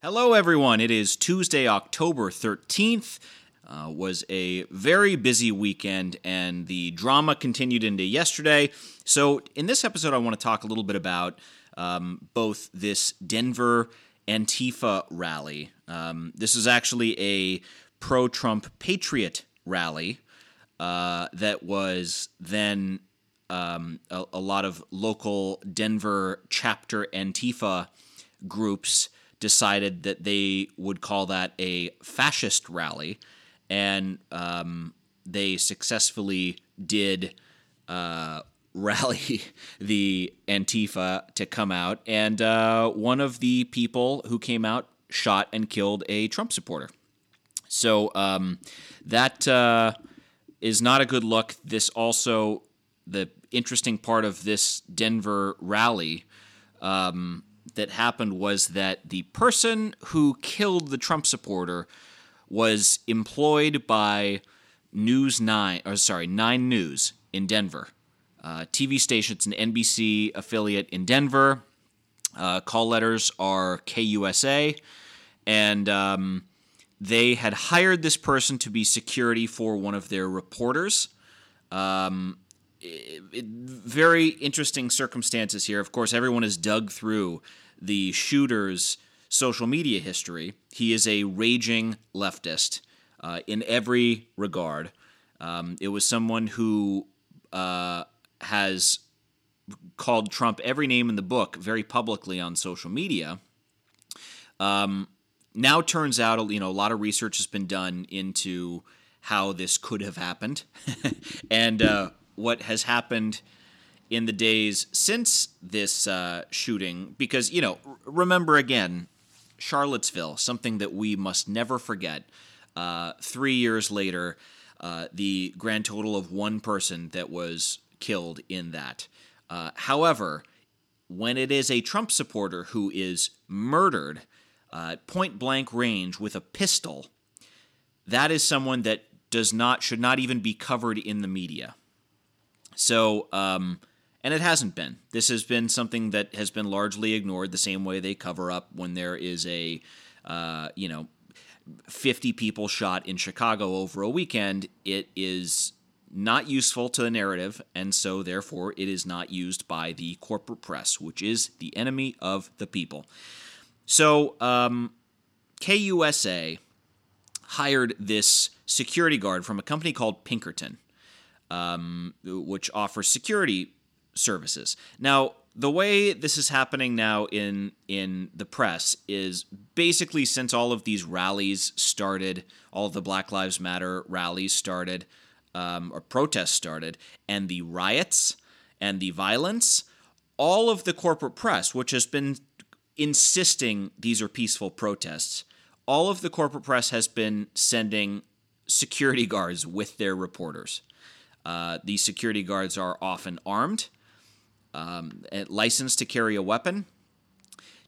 Hello, everyone. It is Tuesday, October 13th. Uh, was a very busy weekend, and the drama continued into yesterday. So, in this episode, I want to talk a little bit about um, both this Denver Antifa rally. Um, this is actually a pro Trump patriot rally uh, that was then um, a, a lot of local Denver chapter Antifa groups decided that they would call that a fascist rally, and um, they successfully did uh, rally the Antifa to come out. And uh, one of the people who came out shot and killed a Trump supporter. So um, that uh, is not a good look. This also, the interesting part of this Denver rally. Um, that happened was that the person who killed the Trump supporter was employed by News Nine, or sorry, Nine News in Denver, uh, TV station. It's an NBC affiliate in Denver. Uh, call letters are KUSA, and um, they had hired this person to be security for one of their reporters. Um, it, very interesting circumstances here. Of course, everyone has dug through the shooter's social media history. He is a raging leftist uh, in every regard. Um, it was someone who uh, has called Trump every name in the book very publicly on social media. Um, now turns out, you know, a lot of research has been done into how this could have happened, and uh, what has happened in the days since this uh, shooting, because, you know, remember again, Charlottesville, something that we must never forget. Uh, three years later, uh, the grand total of one person that was killed in that. Uh, however, when it is a Trump supporter who is murdered uh, at point blank range with a pistol, that is someone that does not should not even be covered in the media. So, um, and it hasn't been. This has been something that has been largely ignored, the same way they cover up when there is a, uh, you know, 50 people shot in Chicago over a weekend. It is not useful to the narrative, and so therefore it is not used by the corporate press, which is the enemy of the people. So, um, KUSA hired this security guard from a company called Pinkerton um, which offers security services. Now, the way this is happening now in in the press is basically since all of these rallies started, all of the Black Lives Matter rallies started, um, or protests started, and the riots and the violence, all of the corporate press, which has been insisting these are peaceful protests, all of the corporate press has been sending security guards with their reporters. Uh, these security guards are often armed, um, licensed to carry a weapon,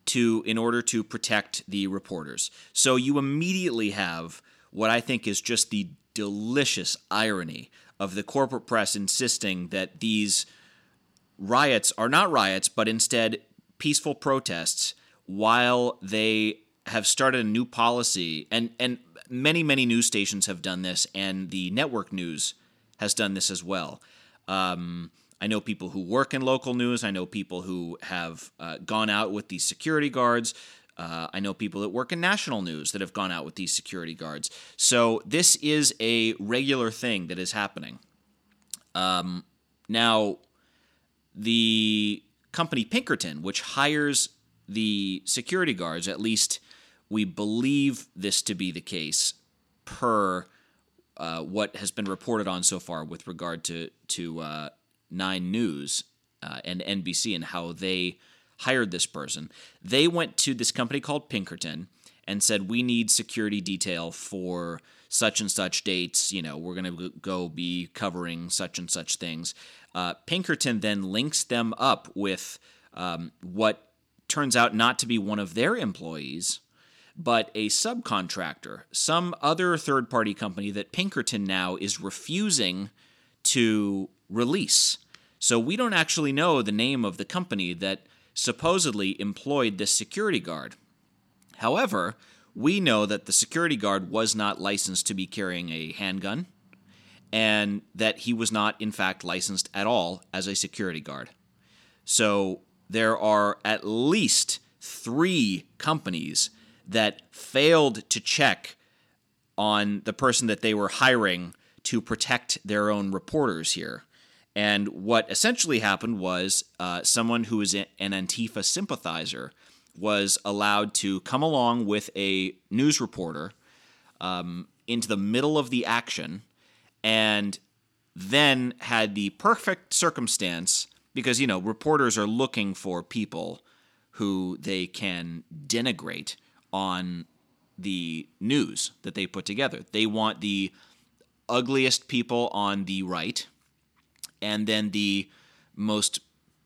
to in order to protect the reporters. So you immediately have what I think is just the delicious irony of the corporate press insisting that these riots are not riots, but instead peaceful protests, while they have started a new policy, and and many many news stations have done this, and the network news has done this as well. Um, I know people who work in local news. I know people who have uh, gone out with these security guards. Uh, I know people that work in national news that have gone out with these security guards. So this is a regular thing that is happening. Um, now, the company Pinkerton, which hires the security guards, at least we believe this to be the case per uh, what has been reported on so far with regard to to uh, Nine News uh, and NBC and how they hired this person. They went to this company called Pinkerton and said, "We need security detail for such and such dates. You know, we're going to go be covering such and such things." Uh, Pinkerton then links them up with um, what turns out not to be one of their employees but a subcontractor, some other third party company that Pinkerton now is refusing to release. So we don't actually know the name of the company that supposedly employed this security guard. However, we know that the security guard was not licensed to be carrying a handgun and that he was not, in fact, licensed at all as a security guard. So there are at least three companies that failed to check on the person that they were hiring to protect their own reporters here. And what essentially happened was uh, someone who is an Antifa sympathizer was allowed to come along with a news reporter um, into the middle of the action and then had the perfect circumstance because, you know, reporters are looking for people who they can denigrate on the news that they put together. They want the ugliest people on the right and then the most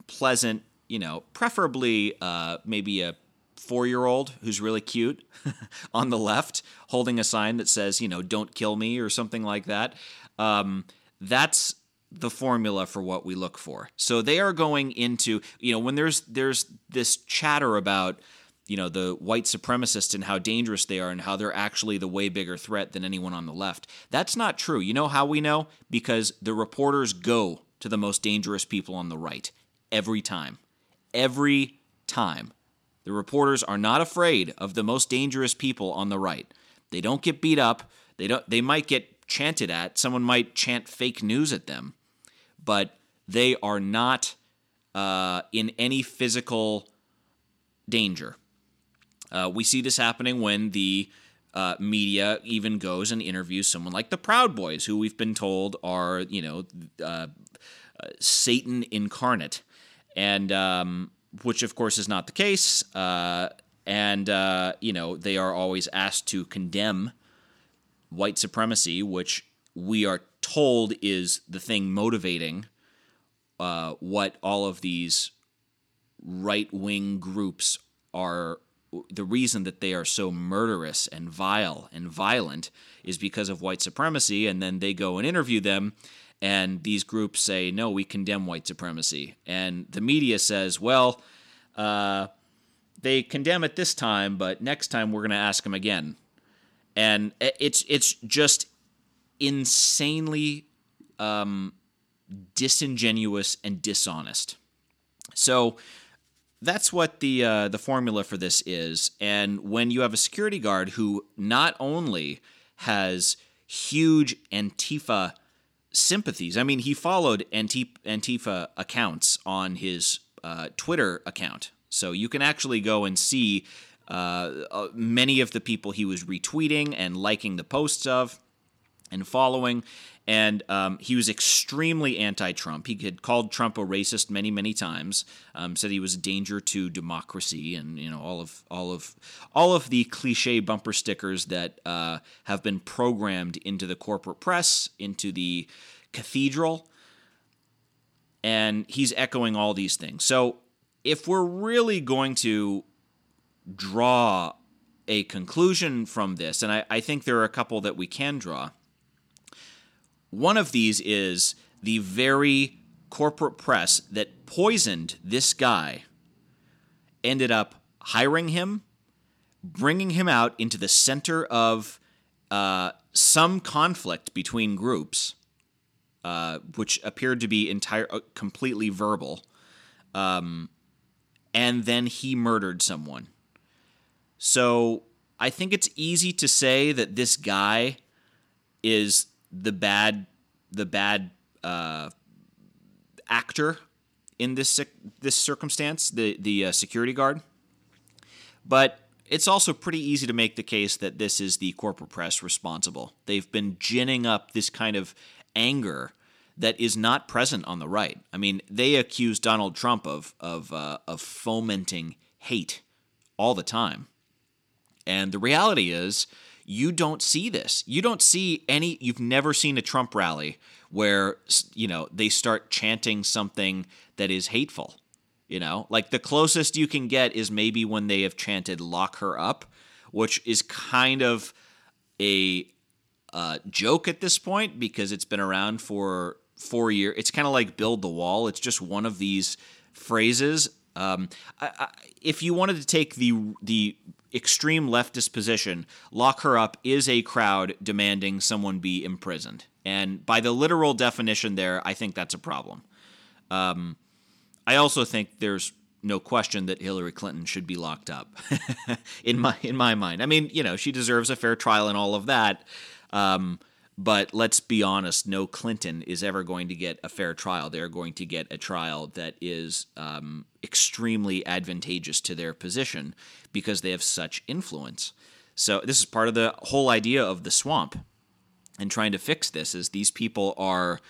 pleasant, you know, preferably uh, maybe a four year old who's really cute on the left holding a sign that says, you know, don't kill me or something like that. Um, that's the formula for what we look for. So they are going into, you know, when there's there's this chatter about you know the white supremacists and how dangerous they are and how they're actually the way bigger threat than anyone on the left. That's not true. You know how we know? Because the reporters go to the most dangerous people on the right every time. Every time. The reporters are not afraid of the most dangerous people on the right. They don't get beat up. They don't they might get chanted at. Someone might chant fake news at them. But they are not uh, in any physical danger. Uh, we see this happening when the uh, media even goes and interviews someone like the Proud Boys, who we've been told are, you know, uh, uh, Satan incarnate, and um, which of course is not the case. Uh, and uh, you know, they are always asked to condemn white supremacy, which we are told is the thing motivating what all of these right wing groups are the reason that they are so murderous and vile and violent is because of white supremacy. And then they go and interview them, and these groups say, no, we condemn white supremacy. And the media says, well, uh, they condemn it this time, but next time we're going to ask them again. And it's it's just insanely um, disingenuous and dishonest. So that's what the uh, the formula for this is. And when you have a security guard who not only has huge Antifa sympathies, I mean, he followed Antifa accounts on his uh, Twitter account, so you can actually go and see uh, uh many of the people he was retweeting and liking the posts of and following and um, he was extremely anti-Trump. He had called Trump a racist many, many times. Um, said he was a danger to democracy, and you know all of all of all of the cliche bumper stickers that uh, have been programmed into the corporate press, into the cathedral, and he's echoing all these things. So if we're really going to draw a conclusion from this, and I, I think there are a couple that we can draw one of these is the very corporate press that poisoned this guy ended up hiring him, bringing him out into the center of uh, some conflict between groups, uh, which appeared to be entire uh, completely verbal, um, and then he murdered someone. So I think it's easy to say that this guy is the bad the bad uh, actor in this this circumstance, the the uh, security guard. But it's also pretty easy to make the case that this is the corporate press responsible. They've been ginning up this kind of anger that is not present on the right. I mean, they accuse Donald Trump of of uh, of fomenting hate all the time, and the reality is you don't see this. You don't see any, you've never seen a Trump rally where, you know, they start chanting something that is hateful. You know, like the closest you can get is maybe when they have chanted lock her up, which is kind of a uh, joke at this point because it's been around for four years. It's kind of like build the wall. It's just one of these phrases. Um, I, I, if you wanted to take the the extreme leftist position, lock her up is a crowd demanding someone be imprisoned. And by the literal definition there, I think that's a problem. Um, I also think there's no question that Hillary Clinton should be locked up in my in my mind. I mean, you know, she deserves a fair trial and all of that. Um, but let's be honest, no Clinton is ever going to get a fair trial. They're going to get a trial that is um, extremely advantageous to their position because they have such influence. So this is part of the whole idea of the swamp and trying to fix this is these people are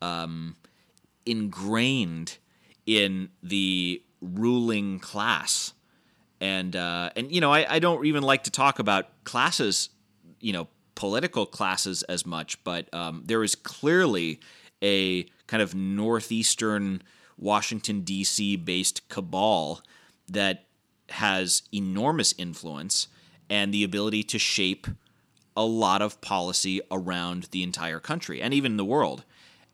um, ingrained in the ruling class. And uh, and you know I, I don't even like to talk about classes, you know, political classes as much, but um, there is clearly a kind of northeastern Washington D.C. based cabal that has enormous influence and the ability to shape a lot of policy around the entire country and even the world.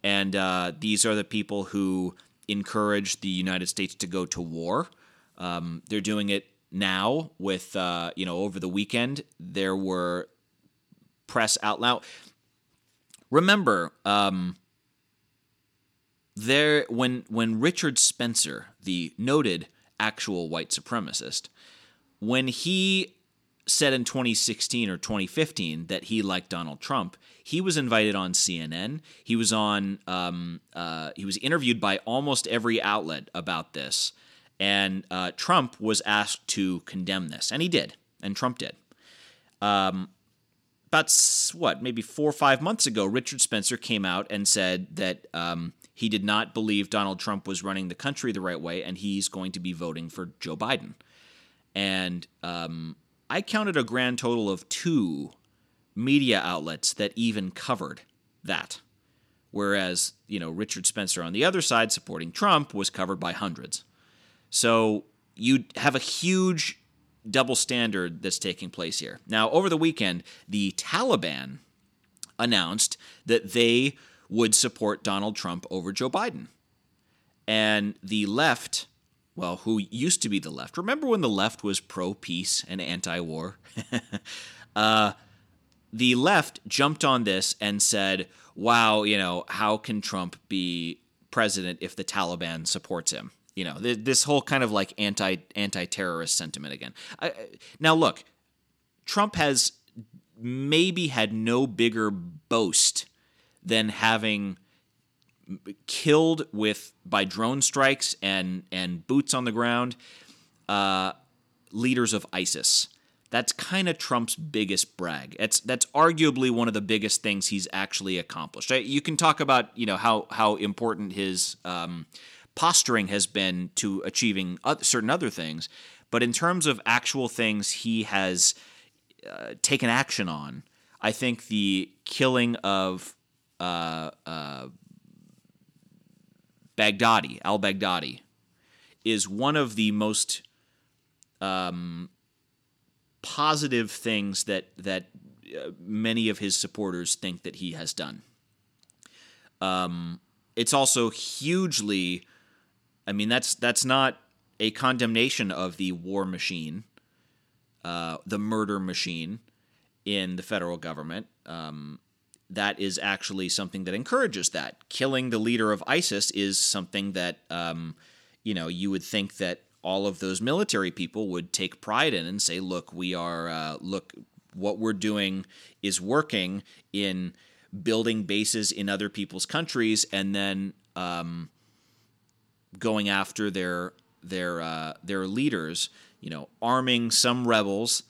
And uh, these are the people who encourage the United States to go to war. Um, they're doing it now with, uh, you know, over the weekend, there were press out loud. Remember, um, there when when Richard Spencer, the noted actual white supremacist, when he said in 2016 or 2015 that he liked Donald Trump. He was invited on CNN. He was on. Um, uh, he was interviewed by almost every outlet about this, and uh, Trump was asked to condemn this, and he did, and Trump did. Um, about what, maybe four or five months ago, Richard Spencer came out and said that um, he did not believe Donald Trump was running the country the right way, and he's going to be voting for Joe Biden. And um, I counted a grand total of two media outlets that even covered that. Whereas, you know, Richard Spencer on the other side supporting Trump was covered by hundreds. So you have a huge double standard that's taking place here. Now, over the weekend, the Taliban announced that they would support Donald Trump over Joe Biden. And the left well, who used to be the left. Remember when the left was pro peace and anti war? uh, the left jumped on this and said, wow, you know, how can Trump be president if the Taliban supports him? You know, th- this whole kind of like anti anti terrorist sentiment again. I, now, look, Trump has maybe had no bigger boast than having killed with by drone strikes and and boots on the ground uh, leaders of ISIS. That's kind of Trump's biggest brag. That's that's arguably one of the biggest things he's actually accomplished. You can talk about you know how how important his um, posturing has been to achieving certain other things, but in terms of actual things he has uh, taken action on, I think the killing of uh, uh, Baghdadi, al Baghdadi, is one of the most um, positive things that that uh, many of his supporters think that he has done. Um, it's also hugely, I mean, that's that's not a condemnation of the war machine, uh, the murder machine in the federal government. Um, that is actually something that encourages that. Killing the leader of ISIS is something that, um, you know, you would think that all of those military people would take pride in and say, look, we are, uh, look, what we're doing is working in building bases in other people's countries and then um, going after their their uh, their leaders, you know, arming some rebels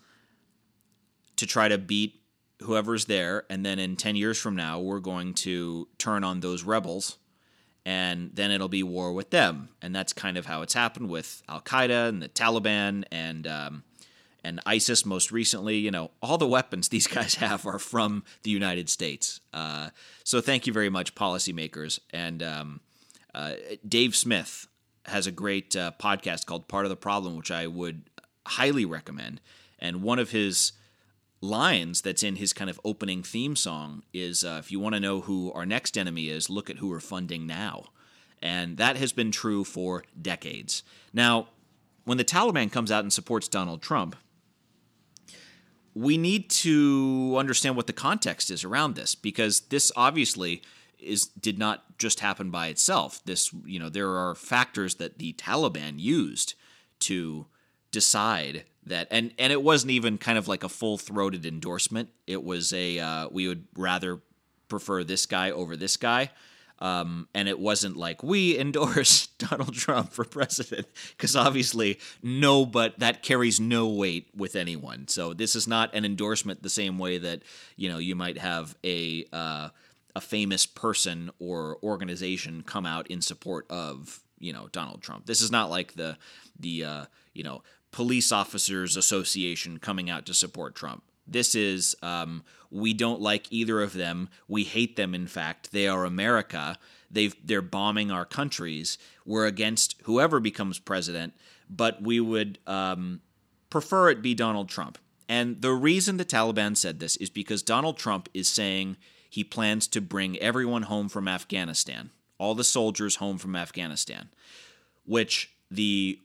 to try to beat whoever's there, and then in 10 years from now, we're going to turn on those rebels, and then it'll be war with them. And that's kind of how it's happened with Al Qaeda and the Taliban and. Um, and ISIS most recently, you know, all the weapons these guys have are from the United States. Uh, so thank you very much, policymakers. And um, uh, Dave Smith has a great uh, podcast called Part of the Problem, which I would highly recommend. And one of his lines that's in his kind of opening theme song is uh, if you want to know who our next enemy is, look at who we're funding now. And that has been true for decades. Now, when the Taliban comes out and supports Donald Trump, we need to understand what the context is around this because this obviously is did not just happen by itself. This, you know, there are factors that the Taliban used to decide that, and and it wasn't even kind of like a full throated endorsement. It was a uh, we would rather prefer this guy over this guy. Um, and it wasn't like we endorse Donald Trump for president because obviously no, but that carries no weight with anyone. So this is not an endorsement the same way that you know you might have a uh, a famous person or organization come out in support of you know Donald Trump. This is not like the the uh, you know police officers association coming out to support Trump. This is um, we don't like either of them. We hate them. In fact, they are America. They've they're bombing our countries. We're against whoever becomes president, but we would um, prefer it be Donald Trump. And the reason the Taliban said this is because Donald Trump is saying he plans to bring everyone home from Afghanistan, all the soldiers home from Afghanistan, which the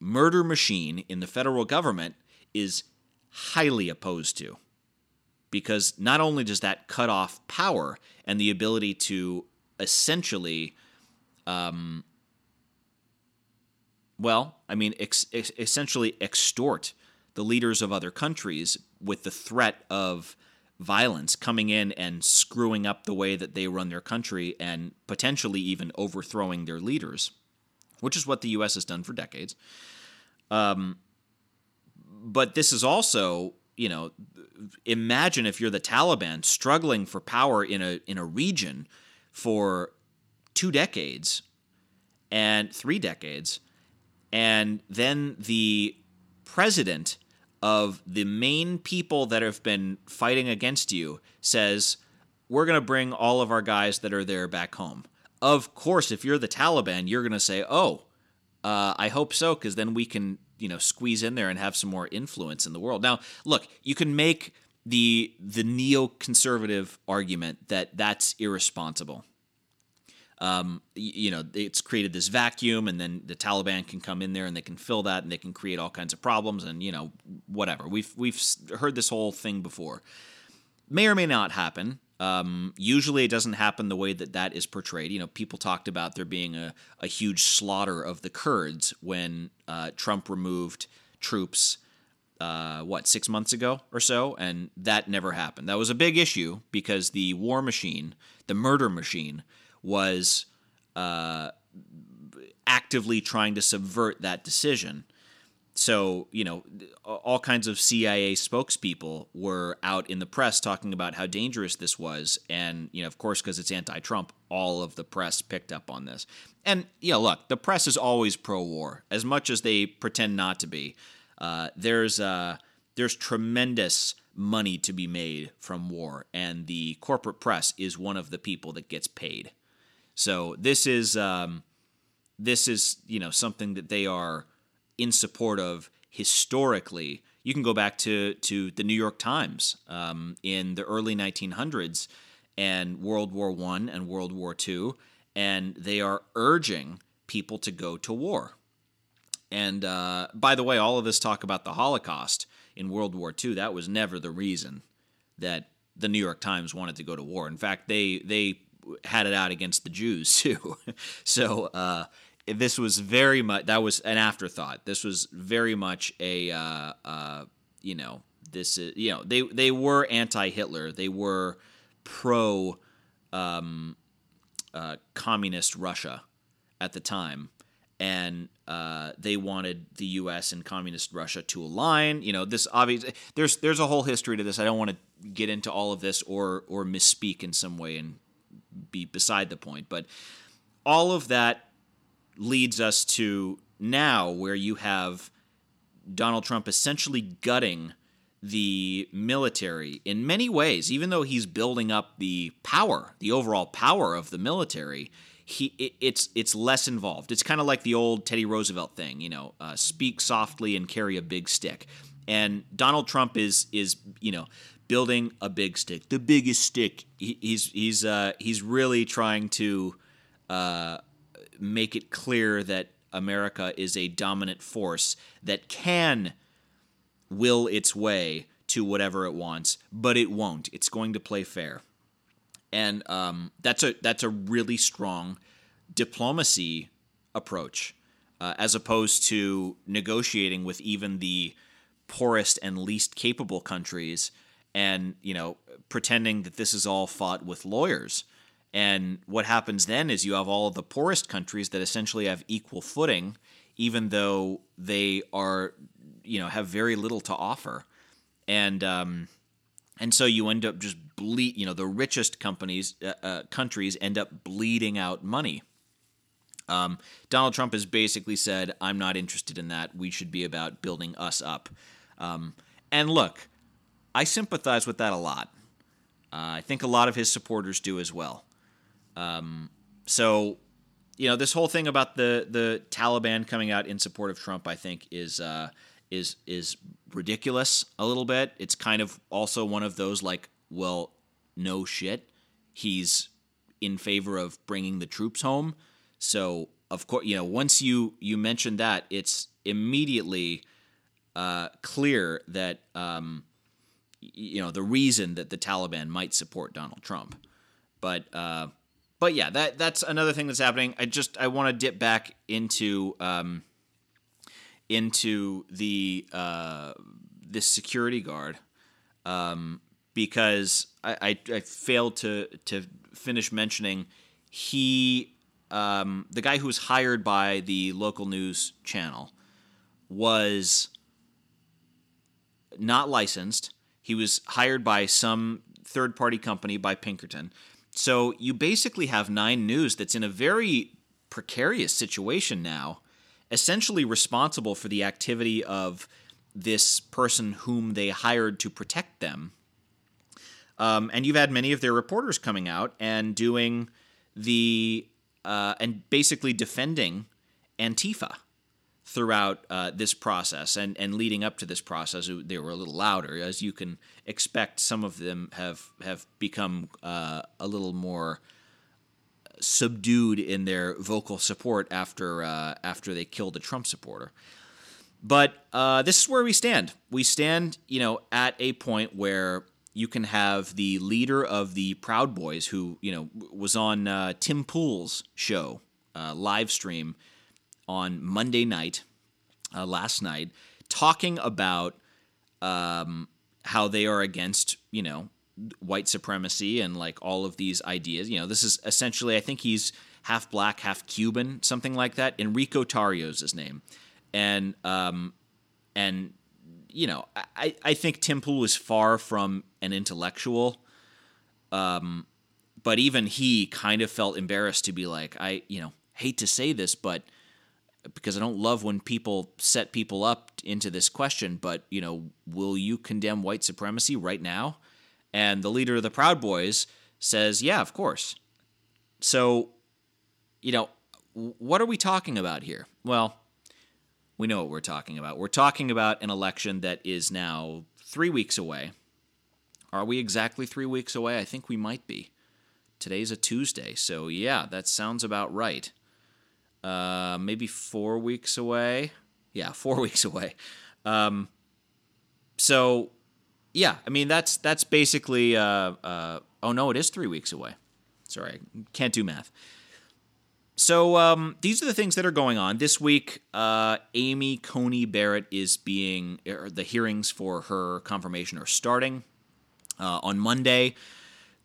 murder machine in the federal government is highly opposed to. Because not only does that cut off power and the ability to essentially, um, well, I mean, ex- essentially extort the leaders of other countries with the threat of violence coming in and screwing up the way that they run their country and potentially even overthrowing their leaders, which is what the U.S. has done for decades. Um, but this is also, you know, imagine if you're the Taliban struggling for power in a in a region for two decades and three decades, and then the president of the main people that have been fighting against you says, We're going to bring all of our guys that are there back home. Of course, if you're the Taliban, you're going to say, Oh, uh, I hope so, because then we can you know squeeze in there and have some more influence in the world. Now, look, you can make the the neoconservative argument that that's irresponsible. Um, you know, it's created this vacuum, and then the Taliban can come in there and they can fill that, and they can create all kinds of problems, and you know, whatever. We've we've heard this whole thing before. May or may not happen. Um, usually, it doesn't happen the way that that is portrayed. You know, people talked about there being a, a huge slaughter of the Kurds when uh, Trump removed troops. Uh, what six months ago or so, and that never happened. That was a big issue because the war machine, the murder machine, was uh, actively trying to subvert that decision. So you know all kinds of cia spokespeople were out in the press talking about how dangerous this was. And you know of course because it's anti-trump all of the press picked up on this. And yeah look the press is always pro-war. As much as they pretend not to be uh, there's uh, there's tremendous money to be made from war. And the corporate press is one of the people that gets paid so this is um, this is you know something that they are in support of historically. You can go back to to the New York Times um, in the early 1900s and World War One and World War Two, and they are urging people to go to war. And uh, by the way, all of this talk about the Holocaust in World War II that was never the reason that the New York Times wanted to go to war. In fact, they they had it out against the Jews too. so uh, this was very much that was an afterthought. This was very much a uh, uh, you know this is you know they they were anti-Hitler. They were pro um, uh, communist Russia at the time, and uh, they wanted the U.S. and communist Russia to align. You know this obviously there's there's a whole history to this. I don't want to get into all of this or or misspeak in some way and be beside the point, but all of that leads us to now where you have Donald Trump essentially gutting the military in many ways, even though he's building up the power, the overall power of the military. He, it, it's it's less involved. It's kind of like the old Teddy Roosevelt thing, you know, uh, speak softly and carry a big stick. And Donald Trump is is you know building a big stick, the biggest stick. He, he's he's uh, he's really trying to uh, make it clear that America is a dominant force that can will its way to whatever it wants, but it won't. It's going to play fair, and um, that's a that's a really strong diplomacy approach, uh, as opposed to negotiating with even the poorest and least capable countries, and you know pretending that this is all fought with lawyers. And what happens then is you have all of the poorest countries that essentially have equal footing, even though they are, you know, have very little to offer and um, and so you end up just bleed. You know, the richest companies uh, uh, countries end up bleeding out money. Um, Donald Trump has basically said, "I'm not interested in that. We should be about building us up." Um, and look, I sympathize with that a lot. Uh, I think a lot of his supporters do as well. Um, so, you know, this whole thing about the the Taliban coming out in support of Trump, I think, is uh, is is ridiculous a little bit. It's kind of also one of those like, well, no shit. He's in favor of bringing the troops home. So, of course, you know, once you you mention that, it's immediately uh, clear that um, you know the reason that the Taliban might support Donald Trump. But uh, but yeah, that that's another thing that's happening. I just I want to dip back into um, into the uh, this security guard um, because I, I, I, failed to to finish mentioning he um, the guy who was hired by the local news channel was not licensed. He was hired by some third party company by Pinkerton. So you basically have Nine News that's in a very precarious situation now essentially responsible for the activity of this person whom they hired to protect them. Um, and you've had many of their reporters coming out and doing the uh, and basically defending Antifa throughout uh, this process and, and leading up to this process. They were a little louder, as you can expect. Some of them have have become uh, a little more subdued in their vocal support after uh, after they killed a Trump supporter. But uh, this is where we stand. We stand, you know, at a point where you can have the leader of the Proud Boys, who you know was on uh, Tim Pool's show uh, live stream on Monday night, uh, last night, talking about um, how they are against, you know, white supremacy and like all of these ideas. You know, this is essentially, I think he's half black, half Cuban, something like that. Enrico Tarrio's his name, and um, and you know, I I think Tim Pool is far from an intellectual. Um, but even he kind of felt embarrassed to be like, I you know hate to say this, but because I don't love when people set people up into this question, but you know, will you condemn white supremacy right now? And the leader of the Proud Boys says, Yeah, of course. So, you know, what are we talking about here? Well, we know what we're talking about. We're talking about an election that is now three weeks away. Are we exactly three weeks away? I think we might be. Today's a Tuesday, so yeah, that sounds about right. Uh, maybe four weeks away. Yeah, four weeks away. Um, so yeah, I mean that's that's basically. Uh, uh, oh no, it is three weeks away. Sorry, can't do math. So um, these are the things that are going on this week. Uh, Amy Coney Barrett is being er, the hearings for her confirmation are starting uh, on Monday.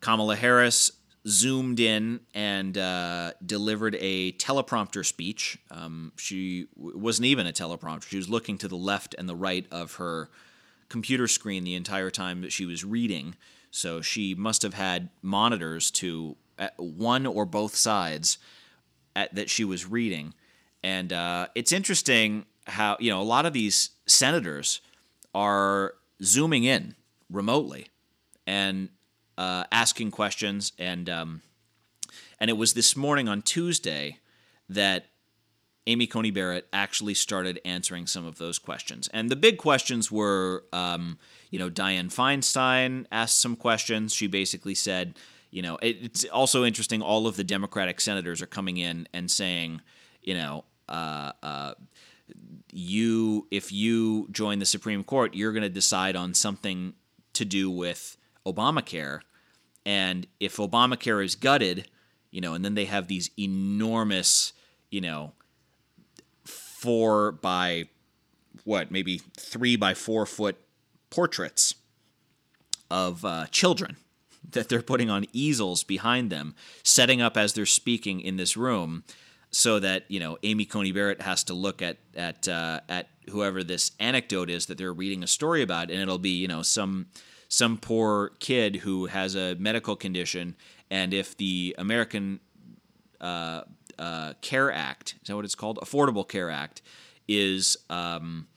Kamala Harris zoomed in and uh, delivered a teleprompter speech. Um, she w- wasn't even a teleprompter; she was looking to the left and the right of her computer screen the entire time that she was reading. So she must have had monitors to one or both sides at, that she was reading. And uh, it's interesting how, you know, a lot of these senators are zooming in remotely and uh, asking questions. And, um, and it was this morning on Tuesday that Amy Coney Barrett actually started answering some of those questions. And the big questions were, um, you know, Dianne Feinstein asked some questions. She basically said, you know, it, it's also interesting. All of the Democratic senators are coming in and saying, you know, uh, uh, you if you join the Supreme Court, you're going to decide on something to do with Obamacare, and if Obamacare is gutted, you know, and then they have these enormous, you know, four by what maybe three by four foot portraits of uh, children that they're putting on easels behind them, setting up as they're speaking in this room, so that you know Amy Coney Barrett has to look at at uh, at whoever this anecdote is that they're reading a story about, and it'll be you know some some poor kid who has a medical condition, and if the American uh, uh, Care Act is that what it's called, Affordable Care Act, is um,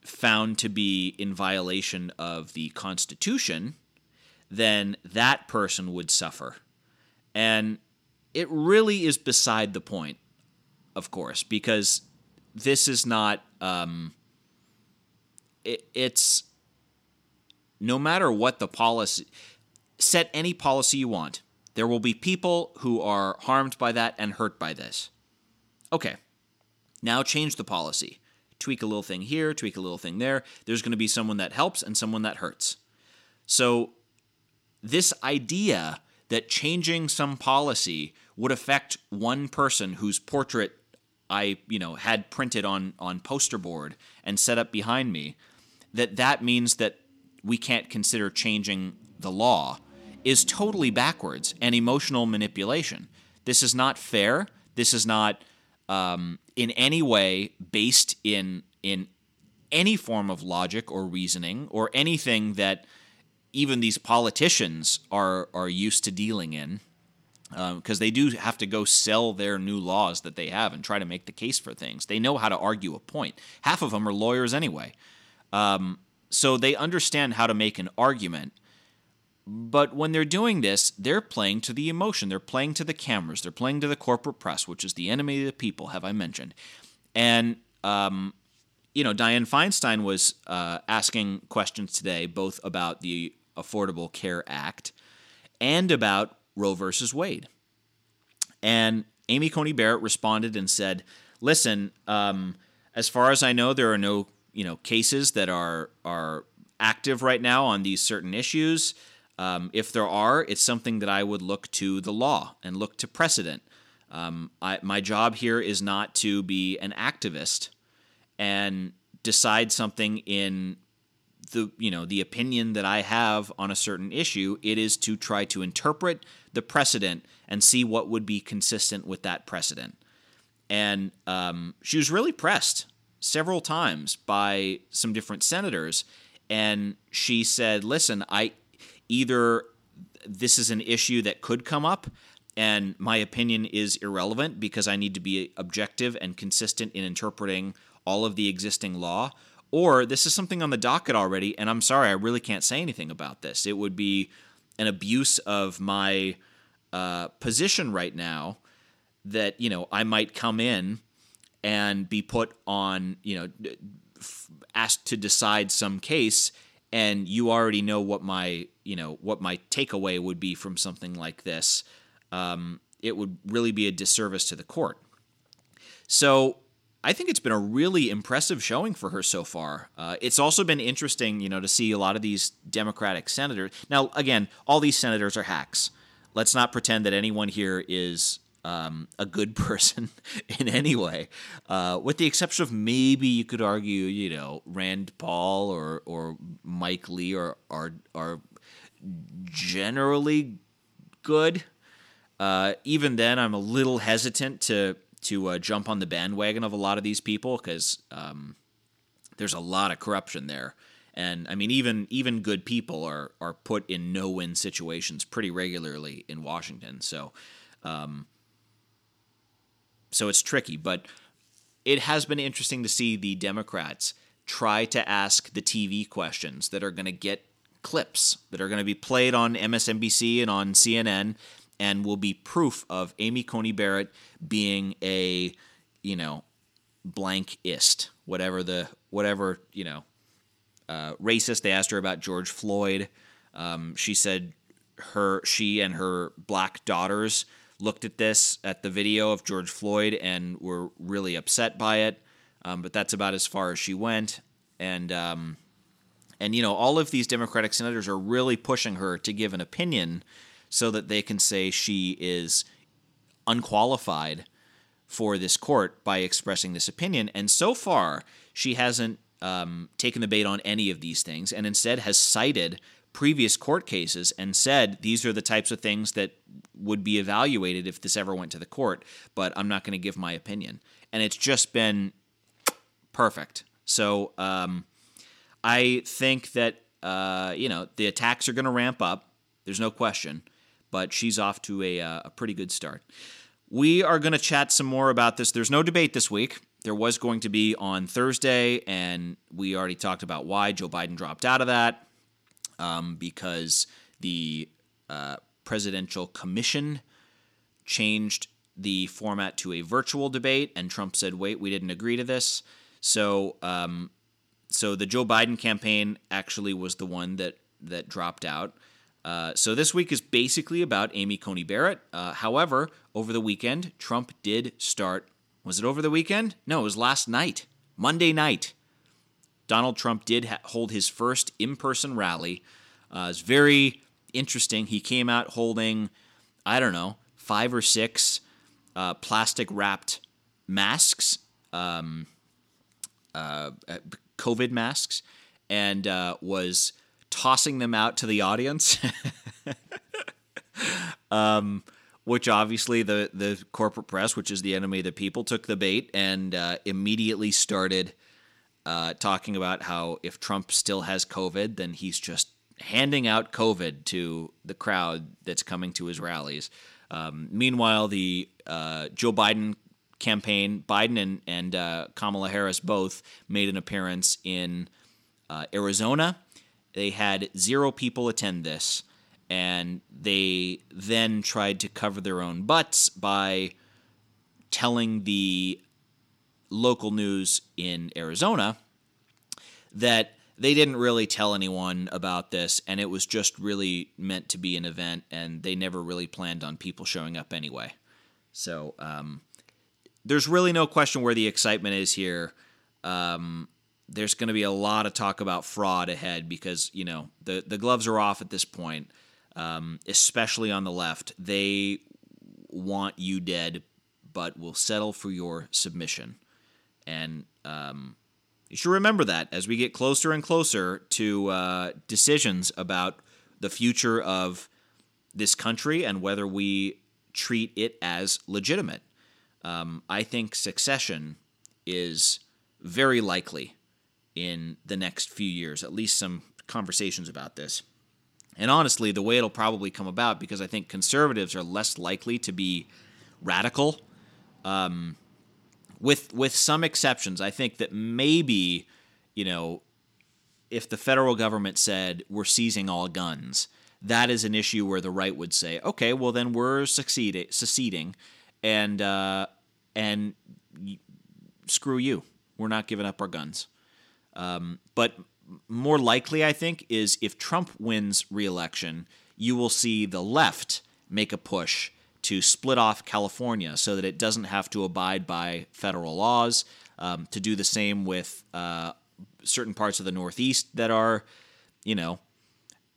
found to be in violation of the Constitution, then that person would suffer. And it really is beside the point, of course, because this is not. Um, it, it's no matter what the policy, set any policy you want. There will be people who are harmed by that and hurt by this. Okay, now change the policy tweak a little thing here, tweak a little thing there. There's going to be someone that helps and someone that hurts. So, this idea that changing some policy would affect one person whose portrait I, you know, had printed on on poster board and set up behind me, that that means that we can't consider changing the law is totally backwards and emotional manipulation. This is not fair. This is not um, in any way based in in any form of logic or reasoning or anything that even these politicians are are used to dealing in because um, they do have to go sell their new laws that they have and try to make the case for things. They know how to argue a point. Half of them are lawyers anyway. Um, so they understand how to make an argument but when they're doing this, they're playing to the emotion. They're playing to the cameras. They're playing to the corporate press, which is the enemy of the people, have I mentioned? And, um, you know, Dianne Feinstein was uh, asking questions today, both about the Affordable Care Act and about Roe versus Wade. And Amy Coney Barrett responded and said, "Listen, um, as far as I know, there are no you know cases that are are active right now on these certain issues. Um, if there are, it's something that I would look to the law and look to precedent. Um, I, my job here is not to be an activist and decide something in the you know the opinion that I have on a certain issue. It is to try to interpret the precedent and see what would be consistent with that precedent. And um, she was really pressed several times by some different senators, and she said, "Listen, I either this is an issue that could come up and my opinion is irrelevant because I need to be objective and consistent in interpreting all of the existing law, or this is something on the docket already, and I'm sorry, I really can't say anything about this. It would be an abuse of my uh, position right now that you know I might come in and be put on you know asked to decide some case and you already know what my you know what my takeaway would be from something like this um, it would really be a disservice to the court. So i think it's been a really impressive showing for her so far. Uh, it's also been interesting you know to see a lot of these democratic senators now again all these senators are hacks. Let's not pretend that anyone here is um, a good person in any way, uh, with the exception of maybe you could argue, you know, Rand Paul or or Mike Lee are are are generally good. Uh, even then, I'm a little hesitant to to uh, jump on the bandwagon of a lot of these people because um, there's a lot of corruption there. And I mean, even even good people are are put in no win situations pretty regularly in Washington. So, um, so it's tricky. But it has been interesting to see the Democrats try to ask the TV questions that are going to get clips that are going to be played on MSNBC and on CNN and will be proof of Amy Coney Barrett being a, you know, blankist, whatever the whatever you know, uh, racist. They asked her about George Floyd. Um, she said her she and her black daughters looked at this, at the video of George Floyd, and were really upset by it. um, but that's about as far as she went. And um, and you know, all of these Democratic senators are really pushing her to give an opinion so that they can say she is unqualified for this court by expressing this opinion. And so far, she hasn't um, taken the bait on any of these things and instead has cited previous court cases and said these are the types of things that would be evaluated if this ever went to the court, but I'm not going to give my opinion. And it's just been perfect. So um, I think that, uh, you know, the attacks are going to ramp up. There's no question. But she's off to a, uh, a pretty good start. We are going to chat some more about this. There's no debate this week. There was going to be on Thursday, and we already talked about why Joe Biden dropped out of that um, because the uh, presidential commission changed the format to a virtual debate, and Trump said, "Wait, we didn't agree to this." So, um, so the Joe Biden campaign actually was the one that that dropped out. Uh, so this week is basically about Amy Coney Barrett. Uh, however, over the weekend, Trump did start. Was it over the weekend? No, it was last night, Monday night. Donald Trump did ha- hold his first in-person rally. Uh, it's very interesting. He came out holding, I don't know, five or six uh, plastic-wrapped masks, um, uh, uh, COVID masks, and was tossing them out to the audience. um, which obviously the the corporate press, which is the enemy of the people, took the bait and uh, immediately started uh, talking about how if Trump still has COVID, then he's just handing out COVID to the crowd that's coming to his rallies. Um, meanwhile, the uh, Joe Biden campaign, Biden and, and uh, Kamala Harris both made an appearance in uh, Arizona they had zero people attend this, and they then tried to cover their own butts by telling the local news in Arizona that they didn't really tell anyone about this, and it was just really meant to be an event, and they never really planned on people showing up anyway. So um, there's really no question where the excitement is here. Um, there's going to be a lot of talk about fraud ahead because you know the the gloves are off at this point, um, especially on the left. They want you dead, but will settle for your submission, and um, you should remember that as we get closer and closer to uh, decisions about the future of this country and whether we treat it as legitimate. Um, I think secession is very likely in the next few years, at least some conversations about this. And honestly, the way it'll probably come about, because I think conservatives are less likely to be radical, um, with with some exceptions. I think that maybe, you know, if the federal government said we're seizing all guns, that is an issue where the right would say, okay, well then we're succeeding, seceding, and uh, and screw you, we're not giving up our guns. Um, but more likely, I think, is if Trump wins re-election, you will see the left make a push to split off California so that it doesn't have to abide by federal laws. Um, to do the same with uh, certain parts of the Northeast that are, you know,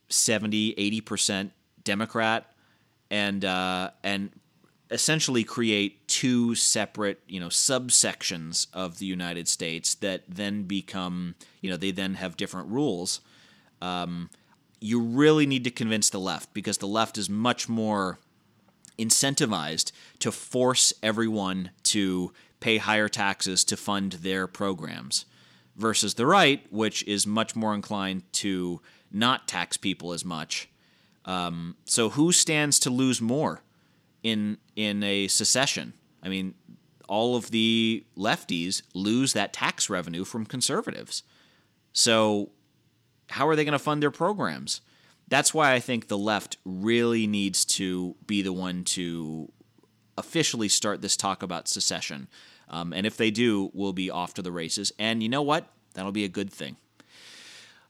70, 80% Democrat, and uh, and essentially create two separate, you know, subsections of the United States that then become, you know, they then have different rules. Um, you really need to convince the left because the left is much more incentivized to force everyone to pay higher taxes to fund their programs versus the right, which is much more inclined to not tax people as much. Um, so, who stands to lose more? in in a secession. I mean, all of the lefties lose that tax revenue from conservatives. So, how are they going to fund their programs? That's why I think the left really needs to be the one to officially start this talk about secession. Um, and if they do, we'll be off to the races. And you know what? That'll be a good thing.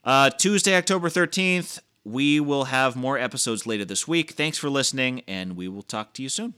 Uh, Tuesday, October 13th, we will have more episodes later this week. Thanks for listening, and we will talk to you soon.